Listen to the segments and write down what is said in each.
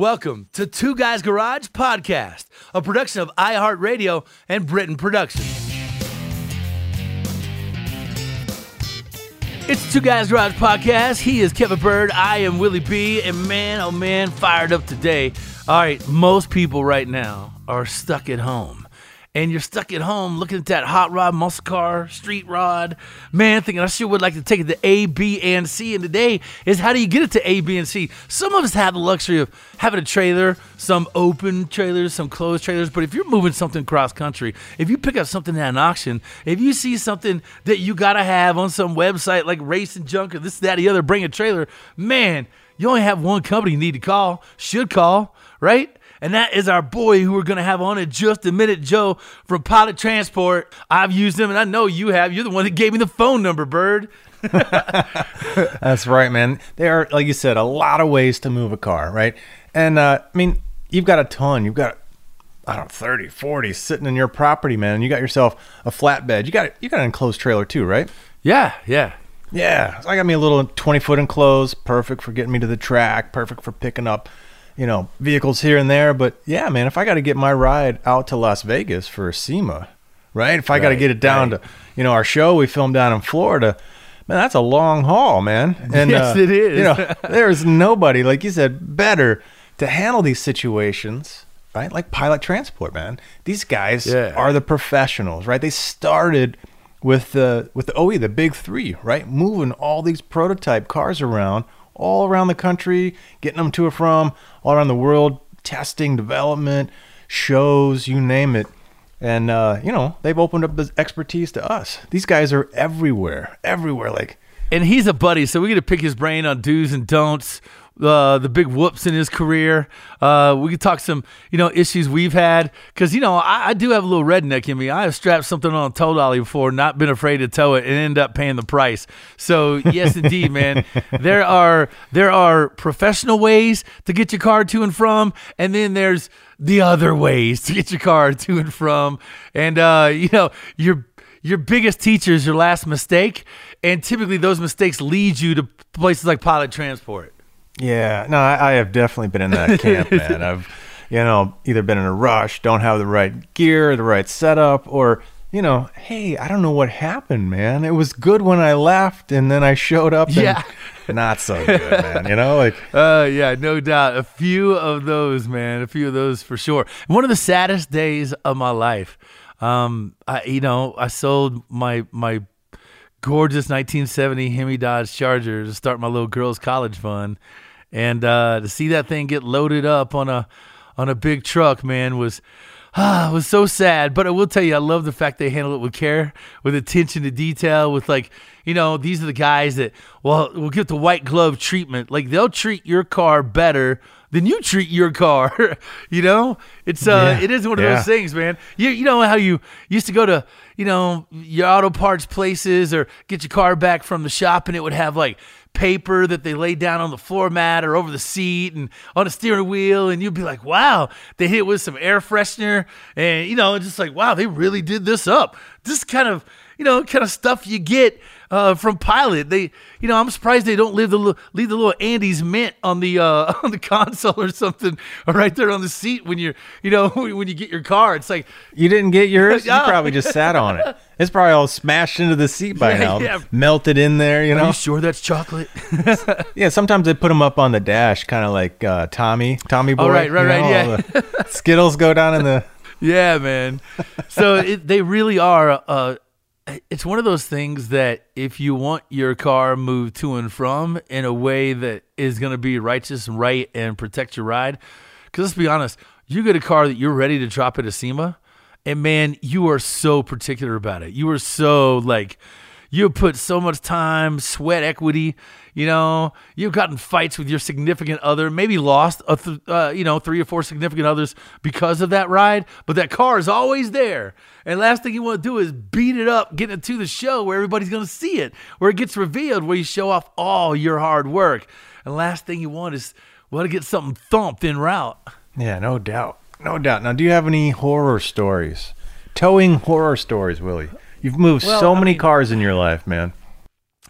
Welcome to Two Guys Garage Podcast, a production of iHeartRadio and Britain Productions. It's Two Guys Garage Podcast. He is Kevin Byrd. I am Willie B. And man, oh man, fired up today. All right, most people right now are stuck at home and you're stuck at home looking at that hot rod, muscle car, street rod, man, thinking I sure would like to take it to A, B, and C. And today is how do you get it to A, B, and C? Some of us have the luxury of having a trailer, some open trailers, some closed trailers. But if you're moving something cross country, if you pick up something at an auction, if you see something that you gotta have on some website like Racing Junk or this, that, the other, bring a trailer, man, you only have one company you need to call, should call, right? And that is our boy who we're going to have on in just a minute, Joe from Pilot Transport. I've used him, and I know you have. You're the one that gave me the phone number, Byrd. That's right, man. There are, like you said, a lot of ways to move a car, right? And uh, I mean, you've got a ton. You've got I don't know, 30, 40 sitting in your property, man. You got yourself a flatbed. You got you got an enclosed trailer too, right? Yeah, yeah. Yeah. So I got me a little 20 foot enclosed, perfect for getting me to the track, perfect for picking up you know, vehicles here and there. But yeah, man, if I got to get my ride out to Las Vegas for a SEMA, right? If I right, got to get it down right. to, you know, our show we filmed down in Florida, man, that's a long haul, man. And yes, uh, it is. you know, there's nobody, like you said, better to handle these situations. Right, like pilot transport, man. These guys yeah. are the professionals, right? They started with the with the OE, the big three, right? Moving all these prototype cars around all around the country, getting them to and from all around the world, testing, development, shows, you name it. And, uh, you know, they've opened up this expertise to us. These guys are everywhere, everywhere. Like, and he's a buddy, so we get to pick his brain on do's and don'ts uh, the big whoops in his career. Uh, we could talk some, you know, issues we've had because you know I, I, do have a little redneck in me. I have strapped something on a tow dolly before, not been afraid to tow it, and end up paying the price. So yes, indeed, man, there are there are professional ways to get your car to and from, and then there's the other ways to get your car to and from. And uh, you know, your your biggest teacher is your last mistake, and typically those mistakes lead you to places like pilot transport. Yeah, no, I, I have definitely been in that camp, man. I've, you know, either been in a rush, don't have the right gear, the right setup, or you know, hey, I don't know what happened, man. It was good when I left, and then I showed up. yeah, not so good, man. You know, like, uh, yeah, no doubt. A few of those, man. A few of those for sure. One of the saddest days of my life. Um, I, you know, I sold my my gorgeous 1970 Hemi Dodge Charger to start my little girls' college fund and uh, to see that thing get loaded up on a on a big truck, man, was ah, was so sad. But I will tell you, I love the fact they handle it with care, with attention to detail, with like, you know, these are the guys that well will get the white glove treatment. Like they'll treat your car better than you treat your car. you know, it's uh, yeah. it is one of yeah. those things, man. You you know how you used to go to you know your auto parts places or get your car back from the shop, and it would have like paper that they laid down on the floor mat or over the seat and on the steering wheel and you'd be like wow they hit with some air freshener. And you know it's just like wow they really did this up. This kind of you know kind of stuff you get uh, from Pilot. They, you know, I'm surprised they don't leave the leave the little Andes mint on the uh, on the console or something, or right there on the seat when you're, you know, when you get your car. It's like you didn't get yours. You probably just sat on it. It's probably all smashed into the seat by yeah, now, yeah. melted in there. You know, Are you sure that's chocolate? yeah, sometimes they put them up on the dash, kind of like uh, Tommy, Tommy boy. Oh, right, right, right. Know, yeah, Skittles go down in the. Yeah, man. So it, they really are. Uh, it's one of those things that if you want your car moved to and from in a way that is going to be righteous and right and protect your ride, because let's be honest, you get a car that you're ready to drop at a SEMA, and man, you are so particular about it. You are so like you put so much time, sweat equity. You know, you've gotten fights with your significant other, maybe lost, a th- uh, you know, three or four significant others because of that ride. But that car is always there. And last thing you want to do is beat it up, getting it to the show where everybody's going to see it, where it gets revealed, where you show off all your hard work. And last thing you want is, well, to get something thumped in route. Yeah, no doubt. No doubt. Now, do you have any horror stories? Towing horror stories, Willie. You've moved well, so I many mean, cars in your life, man.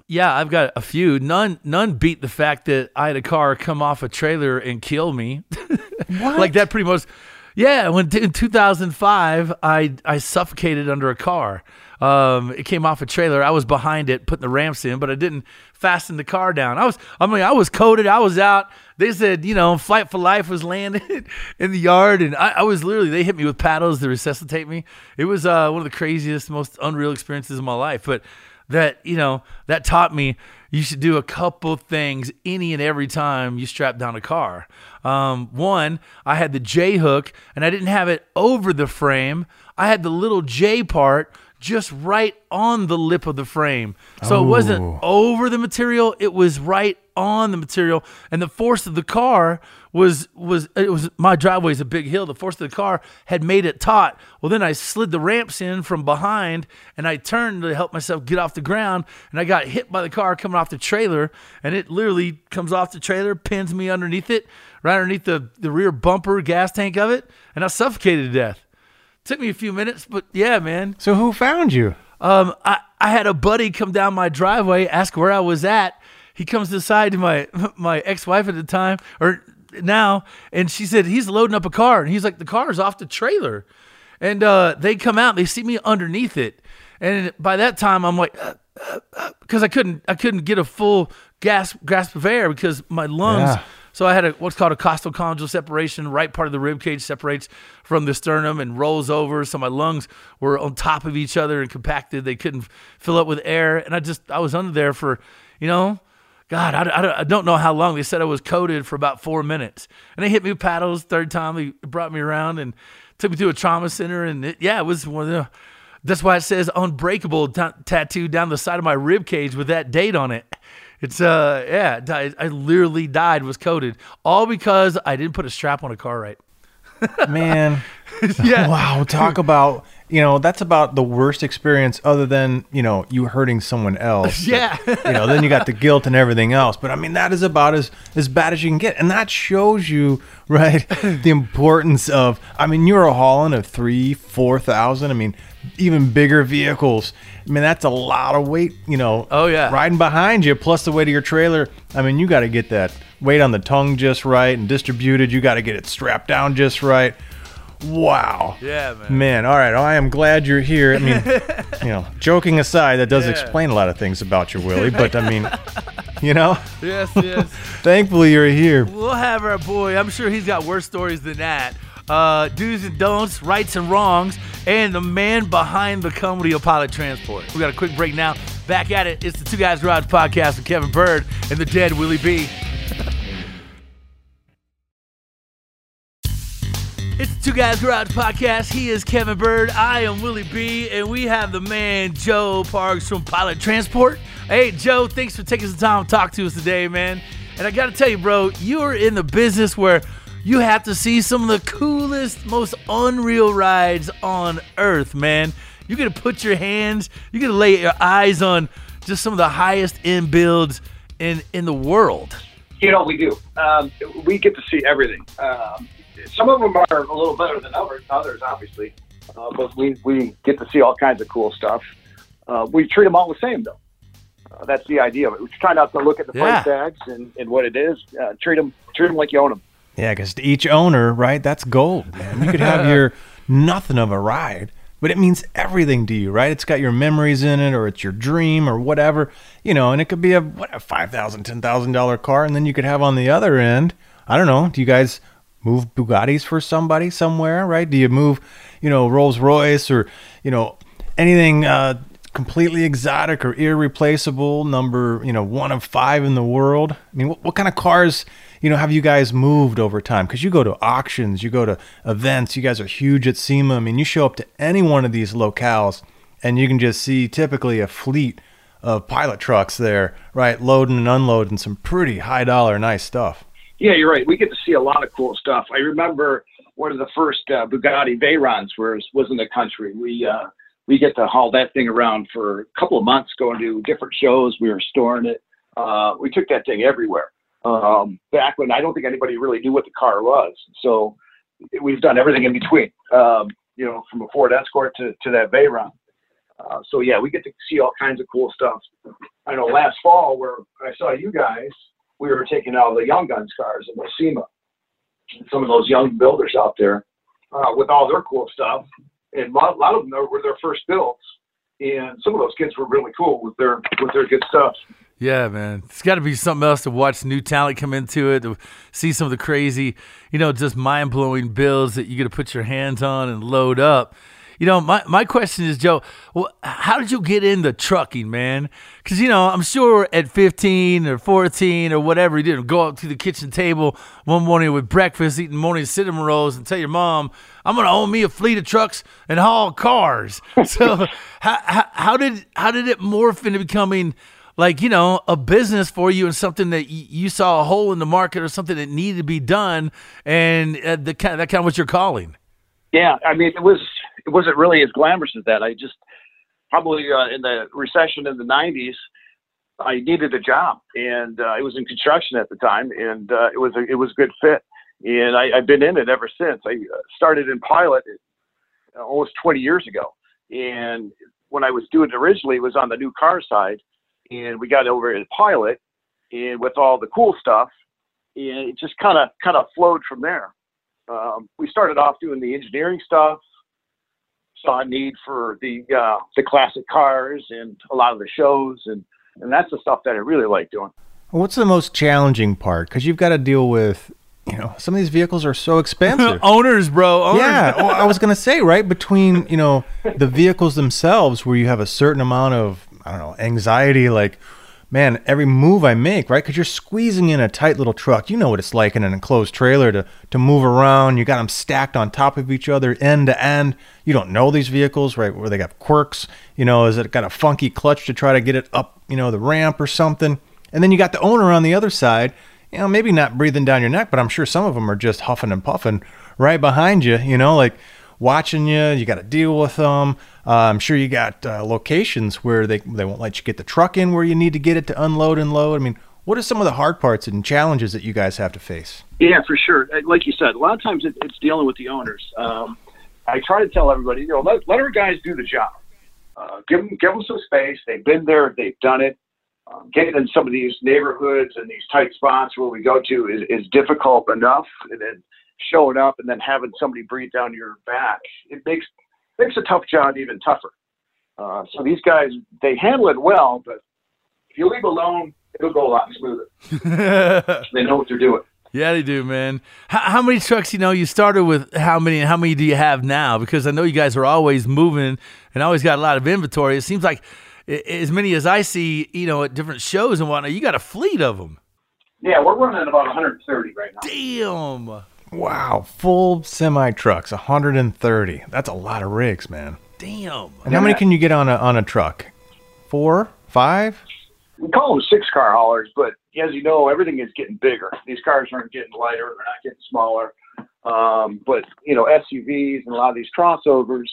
Yeah, I've got a few. None none beat the fact that I had a car come off a trailer and kill me. like that pretty much. Yeah, when in 2005, I I suffocated under a car. Um, it came off a trailer. I was behind it, putting the ramps in, but I didn't fasten the car down. I was, I mean, I was coded. I was out. They said, you know, Flight for Life was landing in the yard, and I, I, was literally. They hit me with paddles to resuscitate me. It was uh, one of the craziest, most unreal experiences of my life. But that, you know, that taught me you should do a couple things any and every time you strap down a car. Um, one, I had the J hook, and I didn't have it over the frame. I had the little J part just right on the lip of the frame. So oh. it wasn't oh. over the material, it was right on the material. And the force of the car was was it was my driveway is a big hill. The force of the car had made it taut. Well then I slid the ramps in from behind and I turned to help myself get off the ground and I got hit by the car coming off the trailer and it literally comes off the trailer, pins me underneath it, right underneath the, the rear bumper gas tank of it, and I suffocated to death. Took me a few minutes, but yeah, man. So who found you? Um, I, I had a buddy come down my driveway, ask where I was at. He comes to the side to my my ex wife at the time, or now, and she said he's loading up a car, and he's like, the car is off the trailer, and uh, they come out, they see me underneath it, and by that time I'm like, because uh, uh, uh I couldn't I couldn't get a full gas grasp of air because my lungs. Yeah so I had a what's called a costal costochondral separation. Right part of the rib cage separates from the sternum and rolls over. So my lungs were on top of each other and compacted. They couldn't fill up with air, and I just I was under there for, you know, God, I, I, I don't know how long. They said I was coded for about four minutes, and they hit me with paddles. Third time they brought me around and took me to a trauma center, and it, yeah, it was one of the. That's why it says unbreakable t- tattoo down the side of my rib cage with that date on it. It's uh yeah, I, I literally died was coded all because I didn't put a strap on a car right. Man, yeah. Wow, talk about you know that's about the worst experience other than you know you hurting someone else. yeah, but, you know then you got the guilt and everything else. But I mean that is about as as bad as you can get, and that shows you right the importance of. I mean you're a hauling of three, four thousand. I mean even bigger vehicles. I mean, that's a lot of weight, you know. Oh yeah, riding behind you, plus the weight of your trailer. I mean, you got to get that weight on the tongue just right and distributed. You got to get it strapped down just right. Wow. Yeah, man. Man, all right. I am glad you're here. I mean, you know, joking aside, that does yeah. explain a lot of things about you, Willie. But I mean, you know. Yes, yes. Thankfully, you're here. We'll have our boy. I'm sure he's got worse stories than that uh, do's and don'ts, rights and wrongs, and the man behind the company of Pilot Transport. We got a quick break now. Back at it. It's the Two Guys Garage podcast with Kevin Byrd and the dead Willie B. It's the Two Guys Garage podcast. He is Kevin Byrd. I am Willie B. And we have the man Joe Parks from Pilot Transport. Hey, Joe, thanks for taking some time to talk to us today, man. And I got to tell you, bro, you are in the business where you have to see some of the coolest, most unreal rides on earth, man. You get to put your hands, you get to lay your eyes on just some of the highest end builds in in the world. You know, we do. Um, we get to see everything. Um, some of them are a little better than others, others obviously, uh, but we, we get to see all kinds of cool stuff. Uh, we treat them all the same, though. uh, that's the idea of it. We try not to look at the yeah. price tags and, and what it is. Uh, treat them treat them like you own them. Yeah, because each owner, right? That's gold, man. You could have your nothing of a ride, but it means everything to you, right? It's got your memories in it, or it's your dream, or whatever, you know. And it could be a what a five thousand, ten thousand dollar car, and then you could have on the other end. I don't know. Do you guys move Bugattis for somebody somewhere, right? Do you move, you know, Rolls Royce or you know anything uh, completely exotic or irreplaceable? Number, you know, one of five in the world. I mean, what, what kind of cars? you know, have you guys moved over time? Because you go to auctions, you go to events, you guys are huge at SEMA. I mean, you show up to any one of these locales and you can just see typically a fleet of pilot trucks there, right, loading and unloading some pretty high dollar, nice stuff. Yeah, you're right. We get to see a lot of cool stuff. I remember one of the first uh, Bugatti Veyrons was was in the country. We uh, we get to haul that thing around for a couple of months, going to different shows. We were storing it. Uh, we took that thing everywhere um, back when I don't think anybody really knew what the car was. So we've done everything in between, um, you know, from a Ford Escort to, to that Veyron. Uh, so yeah, we get to see all kinds of cool stuff. I know last fall where I saw you guys, we were taking out the Young Guns cars in the SEMA. Some of those young builders out there uh, with all their cool stuff, and a lot, a lot of them were their first builds, and some of those kids were really cool with their with their good stuff. Yeah, man. It's got to be something else to watch new talent come into it, to see some of the crazy, you know, just mind blowing builds that you get to put your hands on and load up. You know, my, my question is, Joe, well, how did you get into trucking, man? Because, you know, I'm sure at 15 or 14 or whatever, you didn't go up to the kitchen table one morning with breakfast, eating morning cinnamon rolls, and tell your mom, I'm going to own me a fleet of trucks and haul cars. So, how, how, how, did, how did it morph into becoming like you know a business for you and something that you saw a hole in the market or something that needed to be done and uh, the kind that kind of what you're calling yeah i mean it was it wasn't really as glamorous as that. I just probably uh, in the recession in the 90s, I needed a job, and uh, it was in construction at the time, and uh, it was a, it was a good fit, and I, I've been in it ever since. I uh, started in pilot uh, almost 20 years ago, and when I was doing it originally, it was on the new car side, and we got over in pilot, and with all the cool stuff, and it just kind of kind of flowed from there. Um, we started off doing the engineering stuff, saw a need for the uh, the classic cars and a lot of the shows, and and that's the stuff that I really like doing. What's the most challenging part? Because you've got to deal with you know, some of these vehicles are so expensive. Owners, bro. Owners. Yeah. well, I was going to say, right, between, you know, the vehicles themselves where you have a certain amount of, I don't know, anxiety, like, man, every move I make, right? Because you're squeezing in a tight little truck. You know what it's like in an enclosed trailer to to move around. You got them stacked on top of each other, end to end. You don't know these vehicles, right? Where they got quirks. You know, is it got a funky clutch to try to get it up, you know, the ramp or something? And then you got the owner on the other side. You know, maybe not breathing down your neck, but I'm sure some of them are just huffing and puffing right behind you. You know, like watching you. You got to deal with them. Uh, I'm sure you got uh, locations where they they won't let you get the truck in where you need to get it to unload and load. I mean, what are some of the hard parts and challenges that you guys have to face? Yeah, for sure. Uh, like you said, a lot of times it, it's dealing with the owners. Um, I try to tell everybody, you know, let, let our guys do the job. Uh, give them give them some space. They've been there. They've done it. Um, getting in some of these neighborhoods and these tight spots where we go to is, is difficult enough, and then showing up and then having somebody breathe down your back, it makes makes a tough job even tougher. Uh, so these guys, they handle it well, but if you leave alone, it'll go a lot smoother. they know what they're doing. Yeah, they do, man. How, how, many trucks, you know, you started with how many and how many do you have now? Because I know you guys are always moving and always got a lot of inventory. It seems like as many as I see, you know, at different shows and whatnot, you got a fleet of them. Yeah, we're running about 130 right now. Damn. Wow, full semi trucks, 130. That's a lot of rigs, man. Damn. And how many can you get on a on a truck? Four, five? We call them six car haulers, but as you know, everything is getting bigger. These cars aren't getting lighter; they're not getting smaller. Um, but you know, SUVs and a lot of these crossovers,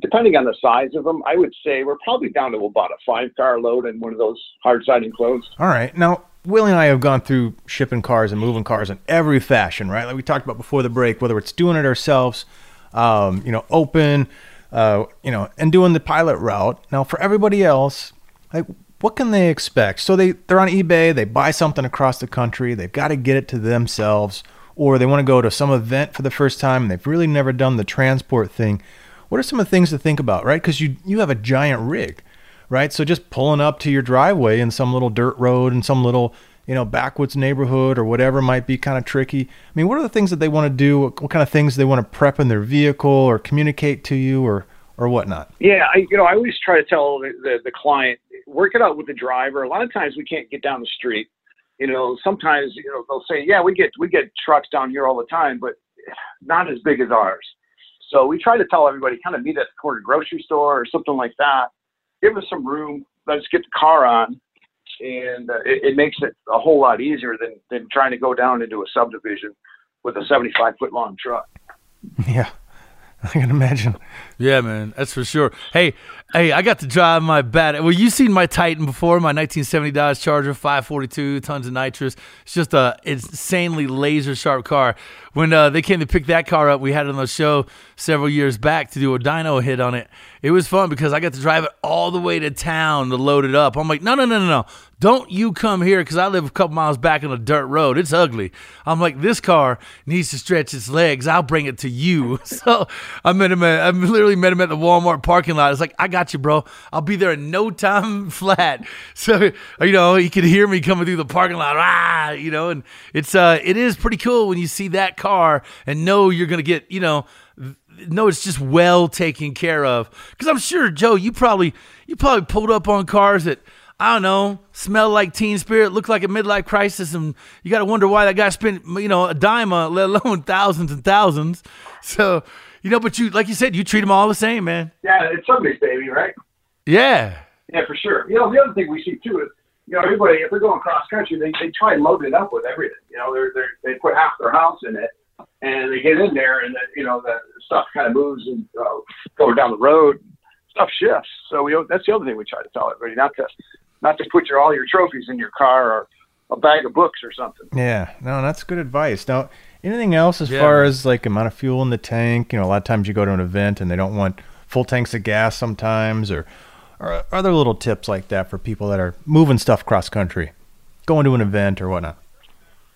depending on the size of them, I would say we're probably down to about a five car load in one of those hard siding closed. All right. Now, Willie and I have gone through shipping cars and moving cars in every fashion, right? Like we talked about before the break, whether it's doing it ourselves, um, you know, open, uh, you know, and doing the pilot route. Now, for everybody else, like what can they expect? So they they're on eBay, they buy something across the country, they've got to get it to themselves, or they want to go to some event for the first time and they've really never done the transport thing. What are some of the things to think about, right? Because you you have a giant rig, right? So just pulling up to your driveway in some little dirt road in some little you know backwoods neighborhood or whatever might be kind of tricky. I mean, what are the things that they want to do? What kind of things they want to prep in their vehicle or communicate to you or or whatnot? Yeah, I, you know, I always try to tell the, the, the client work it out with the driver. A lot of times we can't get down the street. You know, sometimes you know they'll say, "Yeah, we get we get trucks down here all the time, but not as big as ours." So we try to tell everybody, kind of meet at the corner grocery store or something like that. Give us some room. Let's get the car on, and uh, it, it makes it a whole lot easier than than trying to go down into a subdivision with a 75 foot long truck. Yeah, I can imagine. Yeah, man, that's for sure. Hey, hey, I got to drive my bad. Well, you've seen my Titan before, my 1970 Dodge Charger, 542, tons of nitrous. It's just a insanely laser sharp car. When uh, they came to pick that car up, we had it on the show several years back to do a dyno hit on it. It was fun because I got to drive it all the way to town to load it up. I'm like, no, no, no, no, no. Don't you come here because I live a couple miles back on a dirt road. It's ugly. I'm like, this car needs to stretch its legs. I'll bring it to you. So I met him. At, I literally met him at the Walmart parking lot. It's like, I got you, bro. I'll be there in no time flat. So you know, you could hear me coming through the parking lot. Ah, you know, and it's uh, it is pretty cool when you see that car and know you're gonna get, you know no, it's just well taken care of. Because I'm sure, Joe, you probably you probably pulled up on cars that I don't know, smell like Teen Spirit, look like a midlife crisis, and you got to wonder why that guy spent you know a dime on, let alone thousands and thousands. So you know, but you like you said, you treat them all the same, man. Yeah, it's somebody's baby, right? Yeah. Yeah, for sure. You know, the other thing we see too is you know everybody if they're going cross country, they they try and load it up with everything. You know, they're they they put half their house in it and they get in there, and then you know the stuff kind of moves and uh, going down the road, stuff shifts. So we that's the other thing we try to tell everybody not to not to put your all your trophies in your car or a bag of books or something. Yeah, no, that's good advice. Now, anything else as yeah. far as like amount of fuel in the tank? You know, a lot of times you go to an event and they don't want full tanks of gas sometimes, or or other little tips like that for people that are moving stuff cross country, going to an event or whatnot.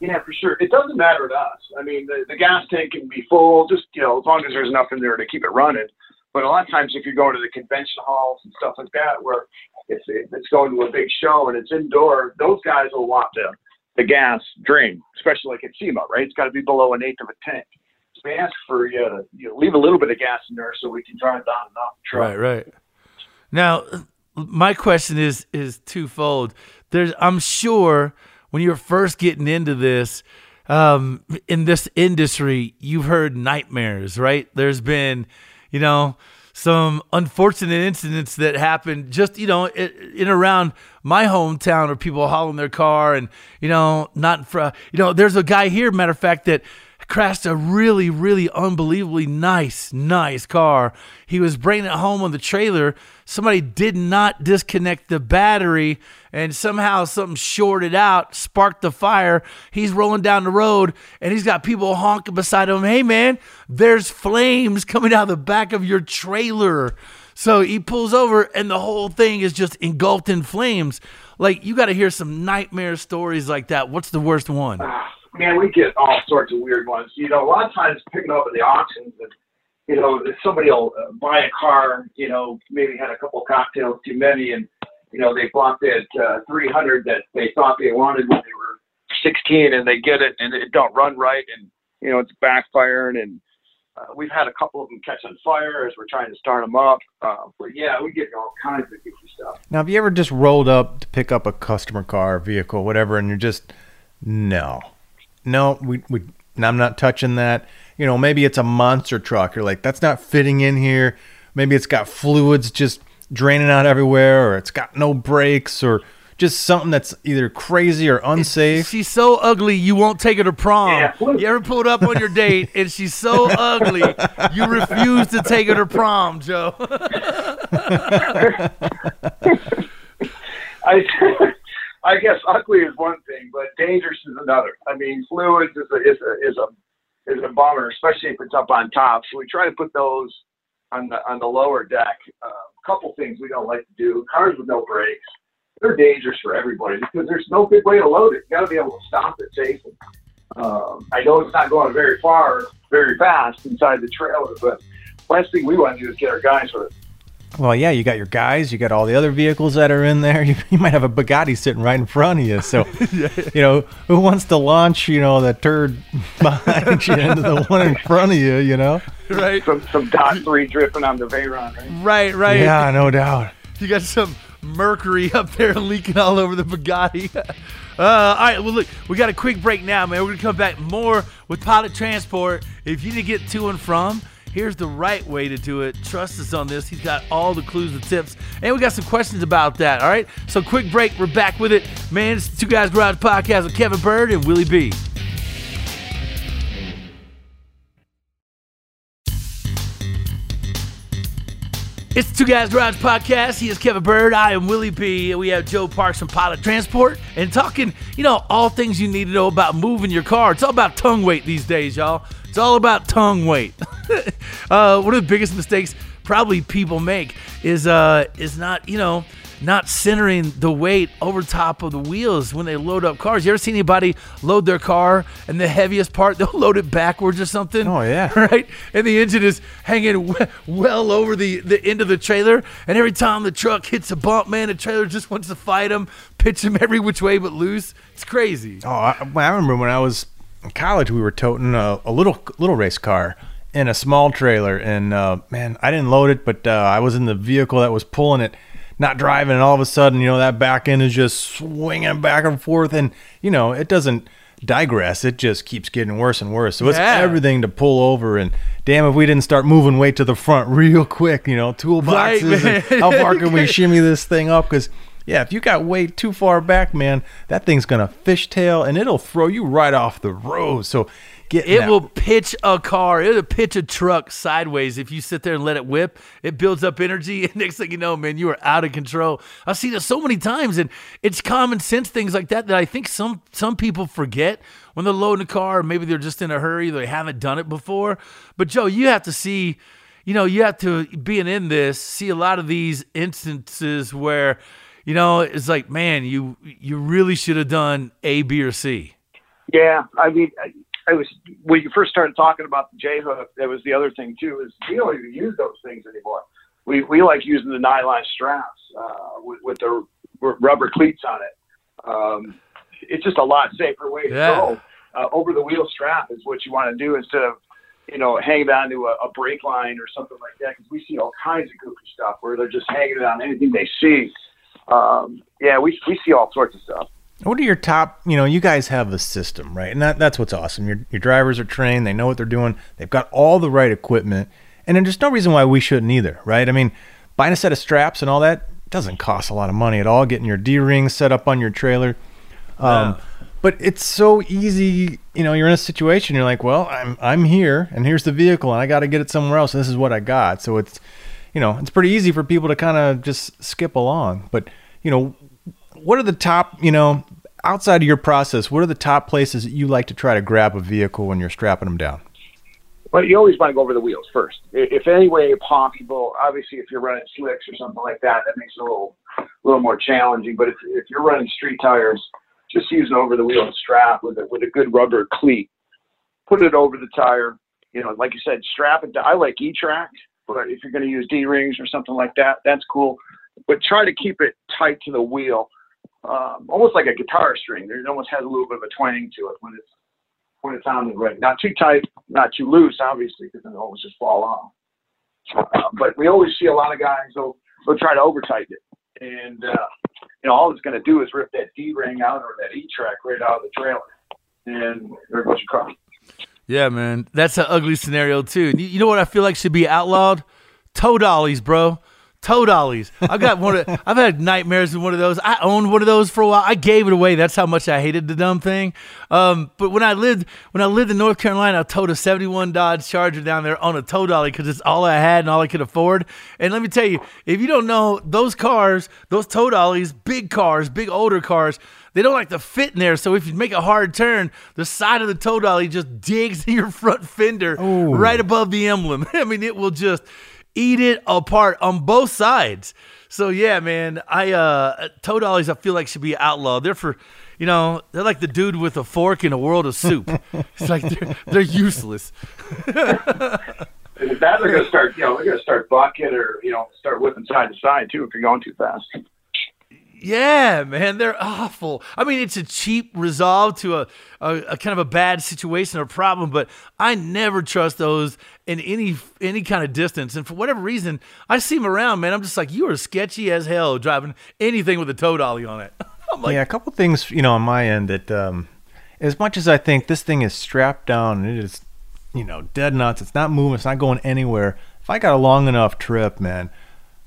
Yeah, for sure. It doesn't matter to us. I mean, the, the gas tank can be full, just you know, as long as there's enough in there to keep it running. But a lot of times, if you're going to the convention halls and stuff like that, where it's it's going to a big show and it's indoor, those guys will want the the gas drain, especially like at SEMA, right? It's got to be below an eighth of a tank. So we ask for you to you know, leave a little bit of gas in there so we can drive down and off the truck. Right, right. Now, my question is is twofold. There's, I'm sure when you're first getting into this, um, in this industry, you've heard nightmares, right? There's been, you know, some unfortunate incidents that happened just, you know, in, around my hometown where people hauling their car and, you know, not, for, you know, there's a guy here, matter of fact, that crashed a really, really unbelievably nice, nice car. He was bringing it home on the trailer. Somebody did not disconnect the battery, and somehow something shorted out, sparked the fire. He's rolling down the road, and he's got people honking beside him. Hey, man, there's flames coming out of the back of your trailer. So he pulls over, and the whole thing is just engulfed in flames. Like, you got to hear some nightmare stories like that. What's the worst one? Man, we get all sorts of weird ones. You know, a lot of times picking up at the auctions, and you know, somebody will uh, buy a car. You know, maybe had a couple cocktails too many, and you know, they bought that uh, 300 that they thought they wanted when they were 16, and they get it, and it don't run right, and you know, it's backfiring, and uh, we've had a couple of them catch on fire as we're trying to start them up. Uh, but yeah, we get all kinds of goofy stuff. Now, have you ever just rolled up to pick up a customer car, vehicle, whatever, and you're just no, no, we, we, I'm not touching that. You know, maybe it's a monster truck. You're like, that's not fitting in here. Maybe it's got fluids just draining out everywhere, or it's got no brakes, or just something that's either crazy or unsafe. She's so ugly, you won't take her to prom. Yeah. You ever pulled up on your date and she's so ugly, you refuse to take her to prom, Joe? I I guess ugly is one thing, but dangerous is another. I mean, fluids is a is a is a is a bummer, especially if it's up on top. So we try to put those on the on the lower deck. A uh, couple things we don't like to do: cars with no brakes. they're dangerous for everybody because there's no good way to load it. You got to be able to stop it safely. Um, I know it's not going very far, very fast inside the trailer, but last thing we want to do is get our guys hurt. Well, yeah, you got your guys, you got all the other vehicles that are in there. You, you might have a Bugatti sitting right in front of you. So, you know, who wants to launch, you know, the turd behind you into the one in front of you, you know? Right. Some, some dot three dripping on the Veyron, right? Right, right. Yeah, no doubt. You got some mercury up there leaking all over the Bugatti. Uh, all right, well, look, we got a quick break now, man. We're going to come back more with Pilot Transport. If you need to get to and from, here's the right way to do it. Trust us on this. He's got all the clues and tips. And we got some questions about that, all right? So, quick break. We're back with it. Man, it's Two Guys Garage Podcast with Kevin Byrd and Willie B. It's the Two Guys Garage Podcast. He is Kevin Byrd. I am Willie B. We have Joe Parks from Pilot Transport and talking, you know, all things you need to know about moving your car. It's all about tongue weight these days, y'all. It's all about tongue weight. uh, one of the biggest mistakes probably people make is uh, is not, you know, not centering the weight over top of the wheels when they load up cars. You ever see anybody load their car and the heaviest part they'll load it backwards or something? Oh yeah, right. And the engine is hanging well over the the end of the trailer, and every time the truck hits a bump, man, the trailer just wants to fight them, pitch them every which way but loose. It's crazy. Oh, I, I remember when I was in college, we were toting a, a little little race car in a small trailer, and uh, man, I didn't load it, but uh, I was in the vehicle that was pulling it not driving, and all of a sudden, you know, that back end is just swinging back and forth, and you know, it doesn't digress. It just keeps getting worse and worse. So it's Yeah. everything to pull over, and damn, if we didn't start moving weight to the front real quick, you know, toolboxes. Right, how far can we shimmy this thing up? Because yeah, if you got weight too far back, man, that thing's gonna fishtail, and it'll throw you right off the road. So get It will pitch a car. It'll pitch a truck sideways if you sit there and let it whip. It builds up energy, and next thing you know, man, you are out of control. I've seen it so many times, and it's common sense things like that that I think some some people forget when they're loading a car. Or maybe they're just in a hurry. They haven't done it before. But Joe, you have to see. You know, you have to being in this see a lot of these instances where, you know, it's like, man, you you really should have done A, B, or C. Yeah, I mean, I, I was when you first started talking about the J hook. That was the other thing too. Is we don't even use those things anymore. We we like using the nylon straps uh, with, with the r- rubber cleats on it. Um, it's just a lot safer way to Yeah. go. Uh, over the wheel strap is what you want to do instead of you know hanging on to a, a brake line or something like that. Because we see all kinds of goofy stuff where they're just hanging it on anything they see. Um, yeah, we we see all sorts of stuff. What are your top? You know, you guys have a system, right? And that, that's what's awesome. Your your drivers are trained. They know what they're doing. They've got all the right equipment, and there's no reason why we shouldn't either, right? I mean, buying a set of straps and all that doesn't cost a lot of money at all. Getting your D ring set up on your trailer, um, but it's so easy. You know, you're in a situation. You're like, well, I'm I'm here, and here's the vehicle, and I got to get it somewhere else. And this is what I got. So it's, you know, it's pretty easy for people to kind of just skip along. But you know, what are the top, you know, outside of your process, what are the top places that you like to try to grab a vehicle when you're strapping them down? Well, you always want to go over the wheels first, if any way possible. Obviously, if you're running slicks or something like that, that makes it a little, little more challenging. But if, if you're running street tires, just use an over the wheel strap with a, with a good rubber cleat. Put it over the tire. You know, like you said, strap it. To, I like E-Track, if you're going to use D rings or something like that, that's cool. But try to keep it tight to the wheel, um, almost like a guitar string. It almost has a little bit of a twang to it when it's when it's on the right. Not too tight, not too loose, obviously, because then it'll always just fall off. Uh, but we always see a lot of guys they'll they'll try to over tighten it, and uh, you know all it's going to do is rip that D ring out or that E track right out of the trailer, and there goes your car. Yeah, man, that's an ugly scenario too. You, know what I feel like should be outlawed? Tow dollies, bro. Tow dollies. I've got one. Of, I've had nightmares with one of those. I owned one of those for a while. I gave it away. That's how much I hated the dumb thing. Um, but when I lived when I lived in North Carolina, I towed a '71 Dodge Charger down there on a tow dolly because it's all I had and all I could afford. And let me tell you, if you don't know those cars, those tow dollies, big cars, big older cars, they don't like to fit in there. So if you make a hard turn, the side of the tow dolly just digs in your front fender right above the emblem. I mean, it will just eat it apart on both sides. So yeah, man, I uh tow dollies I feel like should be outlawed. They're for you know, they're like the dude with a fork in a world of soup. it's like they're, they're useless. that they're gonna start, you know, they're gonna start bucking or you know, start whipping side to side too if you're going too fast. Yeah, man, they're awful. I mean, it's a cheap resolve to a, a, a, kind of a bad situation or problem, but I never trust those in any any kind of distance. And for whatever reason, I see them around, man. I'm just like, you are sketchy as hell driving anything with a tow dolly on it. like, yeah, a couple things, you know, on my end that, um, as much as I think this thing is strapped down and it is, you know, dead nuts, it's not moving, it's not going anywhere. If I got a long enough trip, man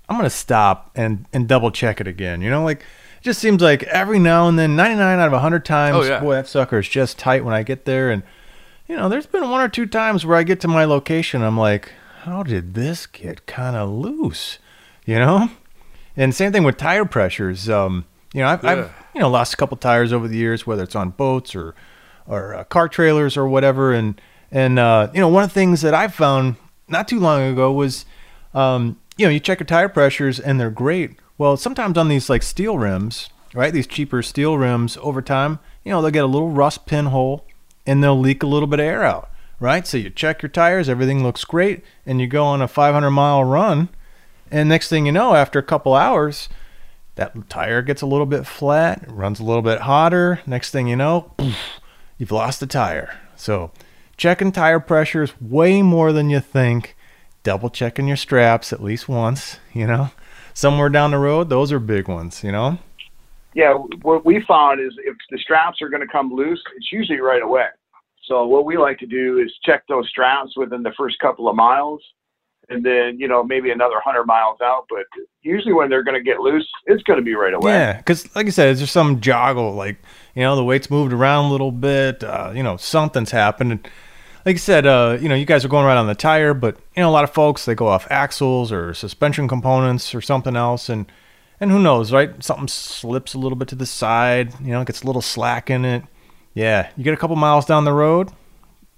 I'm gonna stop and and double check it again. You know, like it just seems like every now and then, 99 out of 100 times, oh, yeah. boy, that sucker is just tight when I get there. And you know, there's been one or two times where I get to my location, I'm like, how did this get kind of loose? You know, and same thing with tire pressures. Um, you know, I've, yeah. I've you know lost a couple tires over the years, whether it's on boats or or uh, car trailers or whatever. And and uh, you know, one of the things that I found not too long ago was um, you know, you check your tire pressures and they're great. Well, sometimes on these like steel rims, right? These cheaper steel rims over time, you know, they'll get a little rust pinhole and they'll leak a little bit of air out, right? So you check your tires, everything looks great, and you go on a 500 mile run, and next thing you know, after a couple hours, that tire gets a little bit flat, runs a little bit hotter. Next thing you know, poof, you've lost a tire. So checking tire pressures way more than you think double checking your straps at least once, you know. Somewhere down the road, those are big ones, you know. Yeah, what we found is if the straps are going to come loose, it's usually right away. So what we like to do is check those straps within the first couple of miles, and then you know maybe another hundred miles out. But usually when they're going to get loose, it's going to be right away. Yeah, because like I said, it's just some joggle, like you know the weight's moved around a little bit, uh, you know something's happened like I said, uh, you know, you guys are going right on the tire, but you know, a lot of folks they go off axles or suspension components or something else, and and who knows, right? Something slips a little bit to the side, you know, gets a little slack in it. Yeah, you get a couple miles down the road,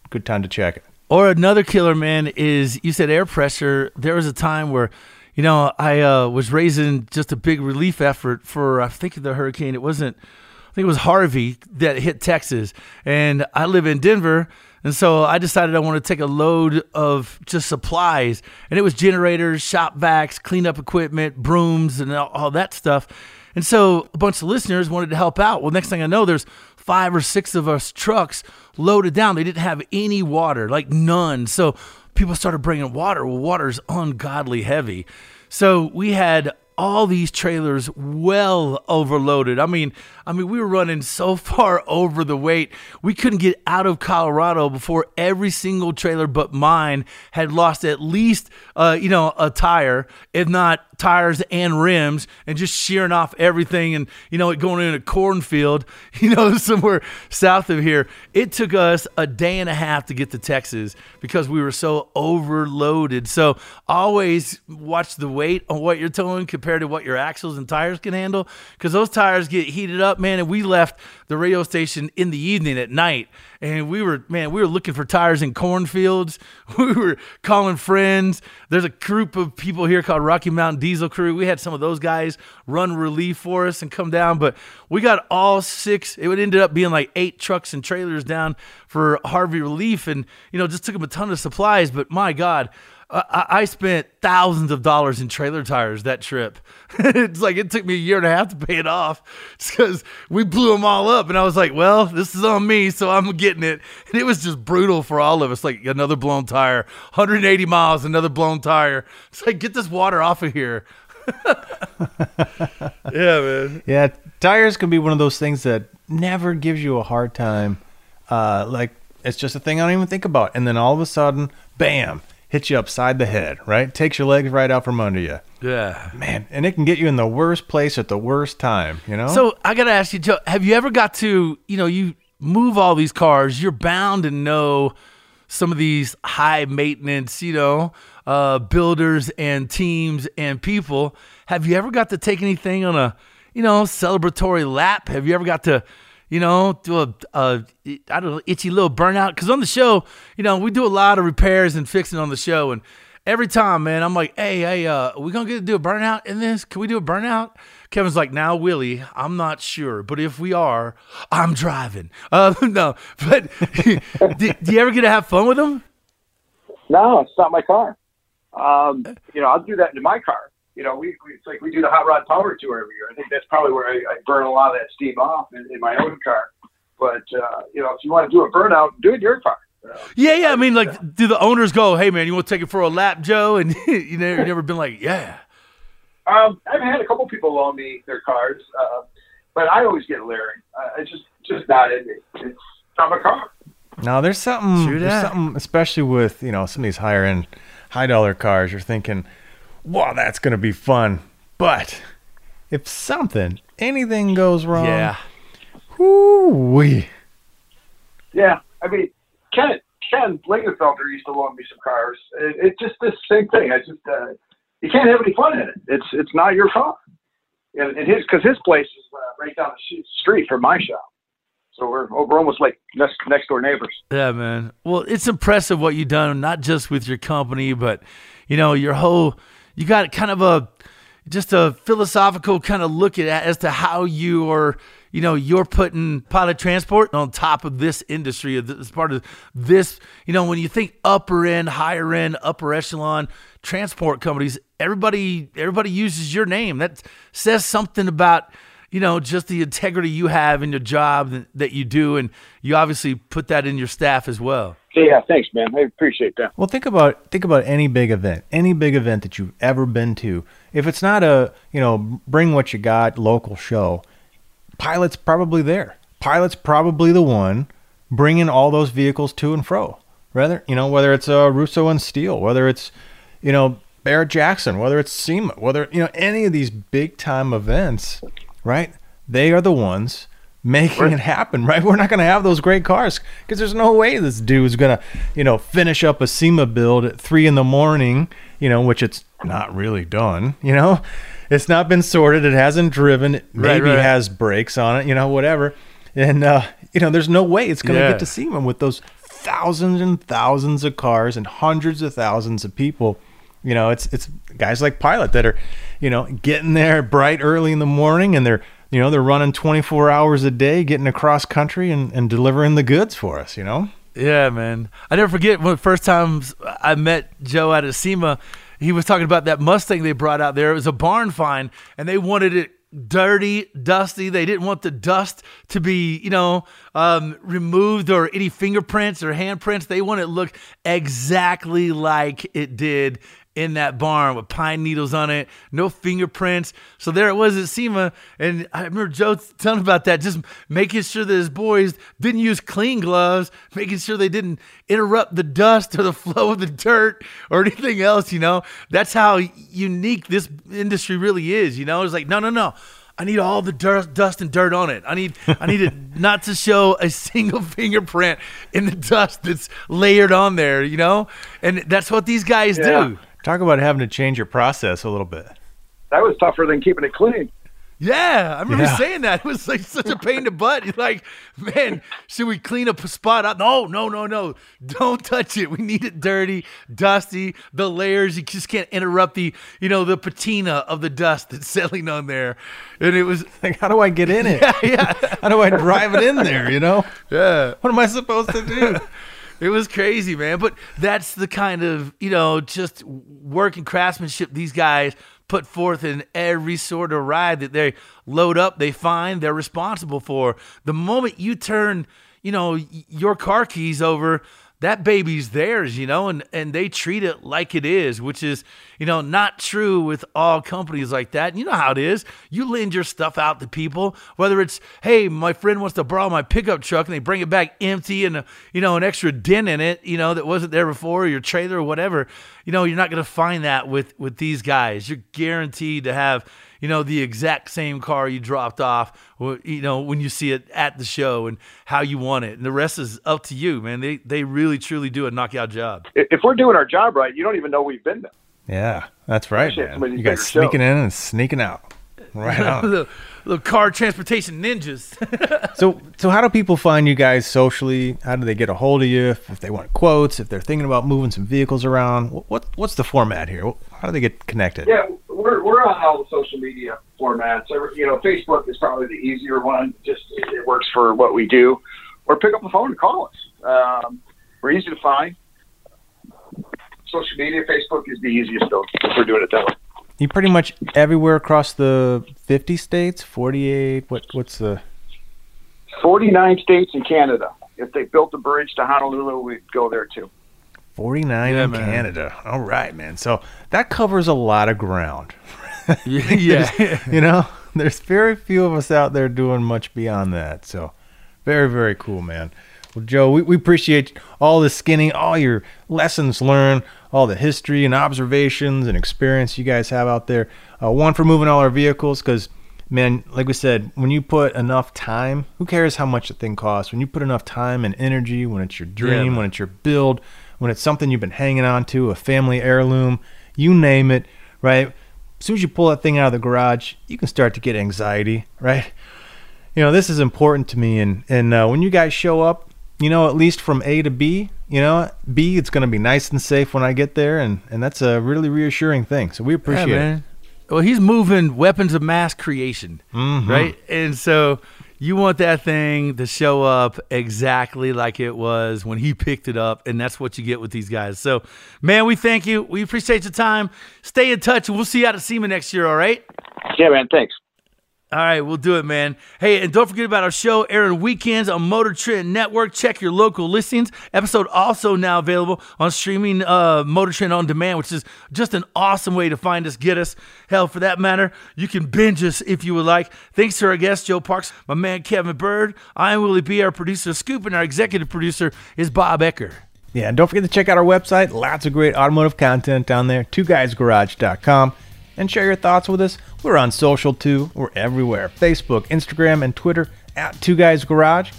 good time to check it. Or another killer, man, is you said air pressure. There was a time where, you know, I uh, was raising just a big relief effort for I think the hurricane. It wasn't, I think it was Harvey that hit Texas, and I live in Denver and so I decided I wanted to take a load of just supplies, and it was generators, shop vacs, cleanup equipment, brooms, and all, all that stuff. And so a bunch of listeners wanted to help out. Well, next thing I know, there's five or six of us trucks loaded down. They didn't have any water, like none. So people started bringing water. Well, water's ungodly heavy. So we had all these trailers well overloaded. I mean, I mean, we were running so far over the weight, we couldn't get out of Colorado before every single trailer but mine had lost at least, uh, you know, a tire, if not tires and rims, and just shearing off everything, and you know, going in a cornfield, you know, somewhere south of here. It took us a day and a half to get to Texas because we were so overloaded. So always watch the weight on what you're towing compared to what your axles and tires can handle, because those tires get heated up man. And we left the radio station in the evening at night, and we were, man, we were looking for tires in cornfields. We were calling friends. There's a group of people here called Rocky Mountain Diesel Crew. We had some of those guys run relief for us and come down, but we got all six. It would ended up being like eight trucks and trailers down for Harvey relief, and you know, just took them a ton of supplies. But my God. I, I spent thousands of dollars in trailer tires that trip. it's like it took me a year and a half to pay it off because we blew them all up. And I was like, well, this is on me, so I'm getting it. And it was just brutal for all of us. Like another blown tire, 180 miles, another blown tire. It's like, get this water off of here. yeah, man. Yeah, tires can be one of those things that never gives you a hard time. Uh, like, it's just a thing I don't even think about. And then all of a sudden, bam hits you upside the head, right? Takes your legs right out from under you. Yeah. Man, and it can get you in the worst place at the worst time, you know? So I got to ask you, Joe, have you ever got to, you know, you move all these cars, you're bound to know some of these high maintenance, you know, uh, builders and teams and people. Have you ever got to take anything on a, you know, celebratory lap? Have you ever got to, you know, do a, a I don't know, itchy little burnout. Because on the show, you know, we do a lot of repairs and fixing on the show, and every time, man, I'm like, hey, hey, uh, we gonna get to do a burnout in this? Can we do a burnout? Kevin's like, now, Willie, I'm not sure, but if we are, I'm driving. Uh, no, but do, do, you ever get to have fun with them? No, it's not my car. Um, you know, I'll do that in my car. You know, we, we, it's like we do the hot rod power tour every year. I think that's probably where I, I burn a lot of that steam off in, in my own car. But uh, you know, if you want to do a burnout, do it in your car. Yeah, yeah. I mean, like, do the owners go, "Hey, man, you want to take it for a lap, Joe?" And you never, never been like, "Yeah." Um, I've had a couple people loan me their cars, uh, but I always get Larry. Uh, it's just, just not in me. It's not my car. Now, there's something, there's something, especially with you know some of these higher end, high dollar cars. You're thinking, "Wow, that's gonna be fun," but if something, anything goes wrong, yeah, whoo wee. Yeah, I mean, Ken Ken Lingenfelter used to loan me some cars. It, it's just the same thing. I just uh, you can't have any fun in it. It's it's not your car. And, and his because his place is uh, right down the street from my shop. So we're we're almost like next next door neighbors. Yeah, man. Well, it's impressive what you've done, not just with your company, but you know your whole. You got kind of a just a philosophical kind of look at as to how you are you know, you're putting pilot transport on top of this industry, as part of this, you know, when you think upper end, higher end, upper echelon transport companies, everybody, everybody uses your name. That says something about, you know, just the integrity you have in your job that you do. And you obviously put that in your staff as well. Yeah, thanks, man. I appreciate that. Well, think about think about any big event, any big event that you've ever been to. If it's not a you know bring what you got local show, pilot's probably there. Pilot's probably the one bringing all those vehicles to and fro. Rather, you know, whether it's uh, Russo and Steele, whether it's, you know, Barrett Jackson, whether it's SEMA, whether, you know, any of these big time events, right? They are the ones making right. it happen, right? We're not going to have those great cars because there's no way this dude's going to, you know, finish up a SEMA build at three in the morning, you know, which it's not really done, you know? it's not been sorted. It hasn't driven. It maybe right, right. has brakes on it. You know, whatever. And uh, you know, there's no way it's going to yeah. get to see them with those thousands and thousands of cars and hundreds of thousands of people. You know, it's it's guys like Pilot that are, you know, getting there bright early in the morning and they're you know they're running 24 hours a day, getting across country and, and delivering the goods for us. You know. Yeah, man. I never forget when the first time I met Joe at SEMA he was talking about that Mustang they brought out there. It was a barn find, and they wanted it dirty, dusty. They didn't want the dust to be, you know, um, removed or any fingerprints or handprints. They want it to look exactly like it did in that barn with pine needles on it, no fingerprints. So there it was at SEMA. And I remember Joe telling about that, just making sure that his boys didn't use clean gloves, making sure they didn't interrupt the dust or the flow of the dirt or anything else, you know. That's how unique this industry really is, you know. It's like, no, no, no. I need all the dirt, dust and dirt on it. I need I need it not to show a single fingerprint in the dust that's layered on there, you know? And that's what these guys yeah. do. Talk about having to change your process a little bit. That was tougher than keeping it clean. Yeah, I remember yeah. saying that. It was like such a pain in the butt. You're like, man, should we clean up a spot up? No, no, no, no. Don't touch it. We need it dirty, dusty. The layers, you just can't interrupt the, you know, the patina of the dust that's settling on there. And it was like, how do I get in it? Yeah, yeah. how do I drive it in there? You know? Yeah. What am I supposed to do? It was crazy, man. But that's the kind of, you know, just work and craftsmanship these guys put forth in every sort of ride that they load up, they find, they're responsible for. The moment you turn, you know, your car keys over, that baby's theirs, you know, and, and they treat it like it is, which is, you know, not true with all companies like that. You know how it is. You lend your stuff out to people, whether it's, hey, my friend wants to borrow my pickup truck and they bring it back empty and, a, you know, an extra dent in it, you know, that wasn't there before, your trailer or whatever. You know, you're not going to find that with, with these guys. You're guaranteed to have, you know, the exact same car you dropped off, you know, when you see it at the show and how you want it. And the rest is up to you, man. They they really truly do a knockout job. If we're doing our job right, you don't even know we've been there. Yeah, that's right. You guys sneaking shows. in and sneaking out. Right on. little car transportation ninjas. so, so how do people find you guys socially? How do they get a hold of you if, if they want quotes? If they're thinking about moving some vehicles around, what what's the format here? How do they get connected? Yeah, we're we're on all the social media formats. You know, Facebook is probably the easier one. Just it works for what we do. Or pick up the phone and call us. Um, we're easy to find. Social media, Facebook is the easiest though. If we're doing it that way. You pretty much everywhere across the 50 states, 48. What what's the 49 states in Canada. If they built a bridge to Honolulu, we'd go there too. 49 yeah, in man. Canada. All right, man. So that covers a lot of ground. yeah. you know, there's very few of us out there doing much beyond that. So very, very cool, man. Well, Joe, we, we appreciate all the skinning, all your lessons learned, all the history and observations and experience you guys have out there. Uh, one for moving all our vehicles, because man, like we said, when you put enough time, who cares how much the thing costs? When you put enough time and energy, when it's your dream, yeah, when it's your build, when it's something you've been hanging on to, a family heirloom, you name it, right? As soon as you pull that thing out of the garage, you can start to get anxiety, right? You know, this is important to me. And, and uh, when you guys show up, you know, at least from A to B, you know, B, it's going to be nice and safe when I get there. And, and that's a really reassuring thing. So we appreciate yeah, it. Well, he's moving weapons of mass creation, mm-hmm. right? And so you want that thing to show up exactly like it was when he picked it up, and that's what you get with these guys. So, man, we thank you. We appreciate your time. Stay in touch, and we'll see you out at SEMA next year. All right? Yeah, man. Thanks. All right, we'll do it, man. Hey, and don't forget about our show airing weekends on Motor Trend Network. Check your local listings. Episode also now available on streaming uh, Motor Trend on demand, which is just an awesome way to find us, get us. Hell, for that matter, you can binge us if you would like. Thanks to our guest Joe Parks, my man Kevin Byrd. I'm Willie B, our producer, Scoop, and our executive producer is Bob Ecker. Yeah, and don't forget to check out our website. Lots of great automotive content down there. TwoGuysGarage.com and share your thoughts with us. We're on social too. We're everywhere Facebook, Instagram, and Twitter at Two Guys Garage.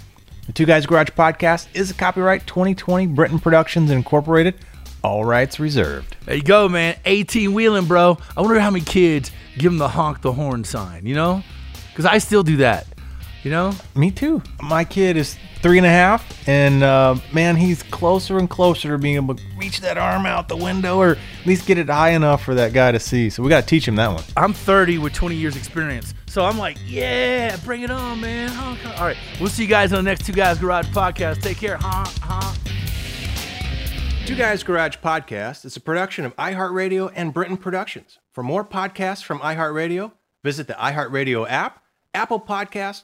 The Two Guys Garage podcast is a copyright 2020 Britton Productions Incorporated. All rights reserved. There you go, man. 18 wheeling, bro. I wonder how many kids give them the honk the horn sign, you know? Because I still do that, you know? Me too. My kid is three and a half, and uh, man, he's closer and closer to being able to reach that arm out the window, or at least get it high enough for that guy to see. So we got to teach him that one. I'm 30 with 20 years experience, so I'm like, yeah, bring it on, man. All right, we'll see you guys on the next Two Guys Garage podcast. Take care, huh? Huh? Two Guys Garage podcast is a production of iHeartRadio and Britton Productions. For more podcasts from iHeartRadio, visit the iHeartRadio app, Apple Podcast,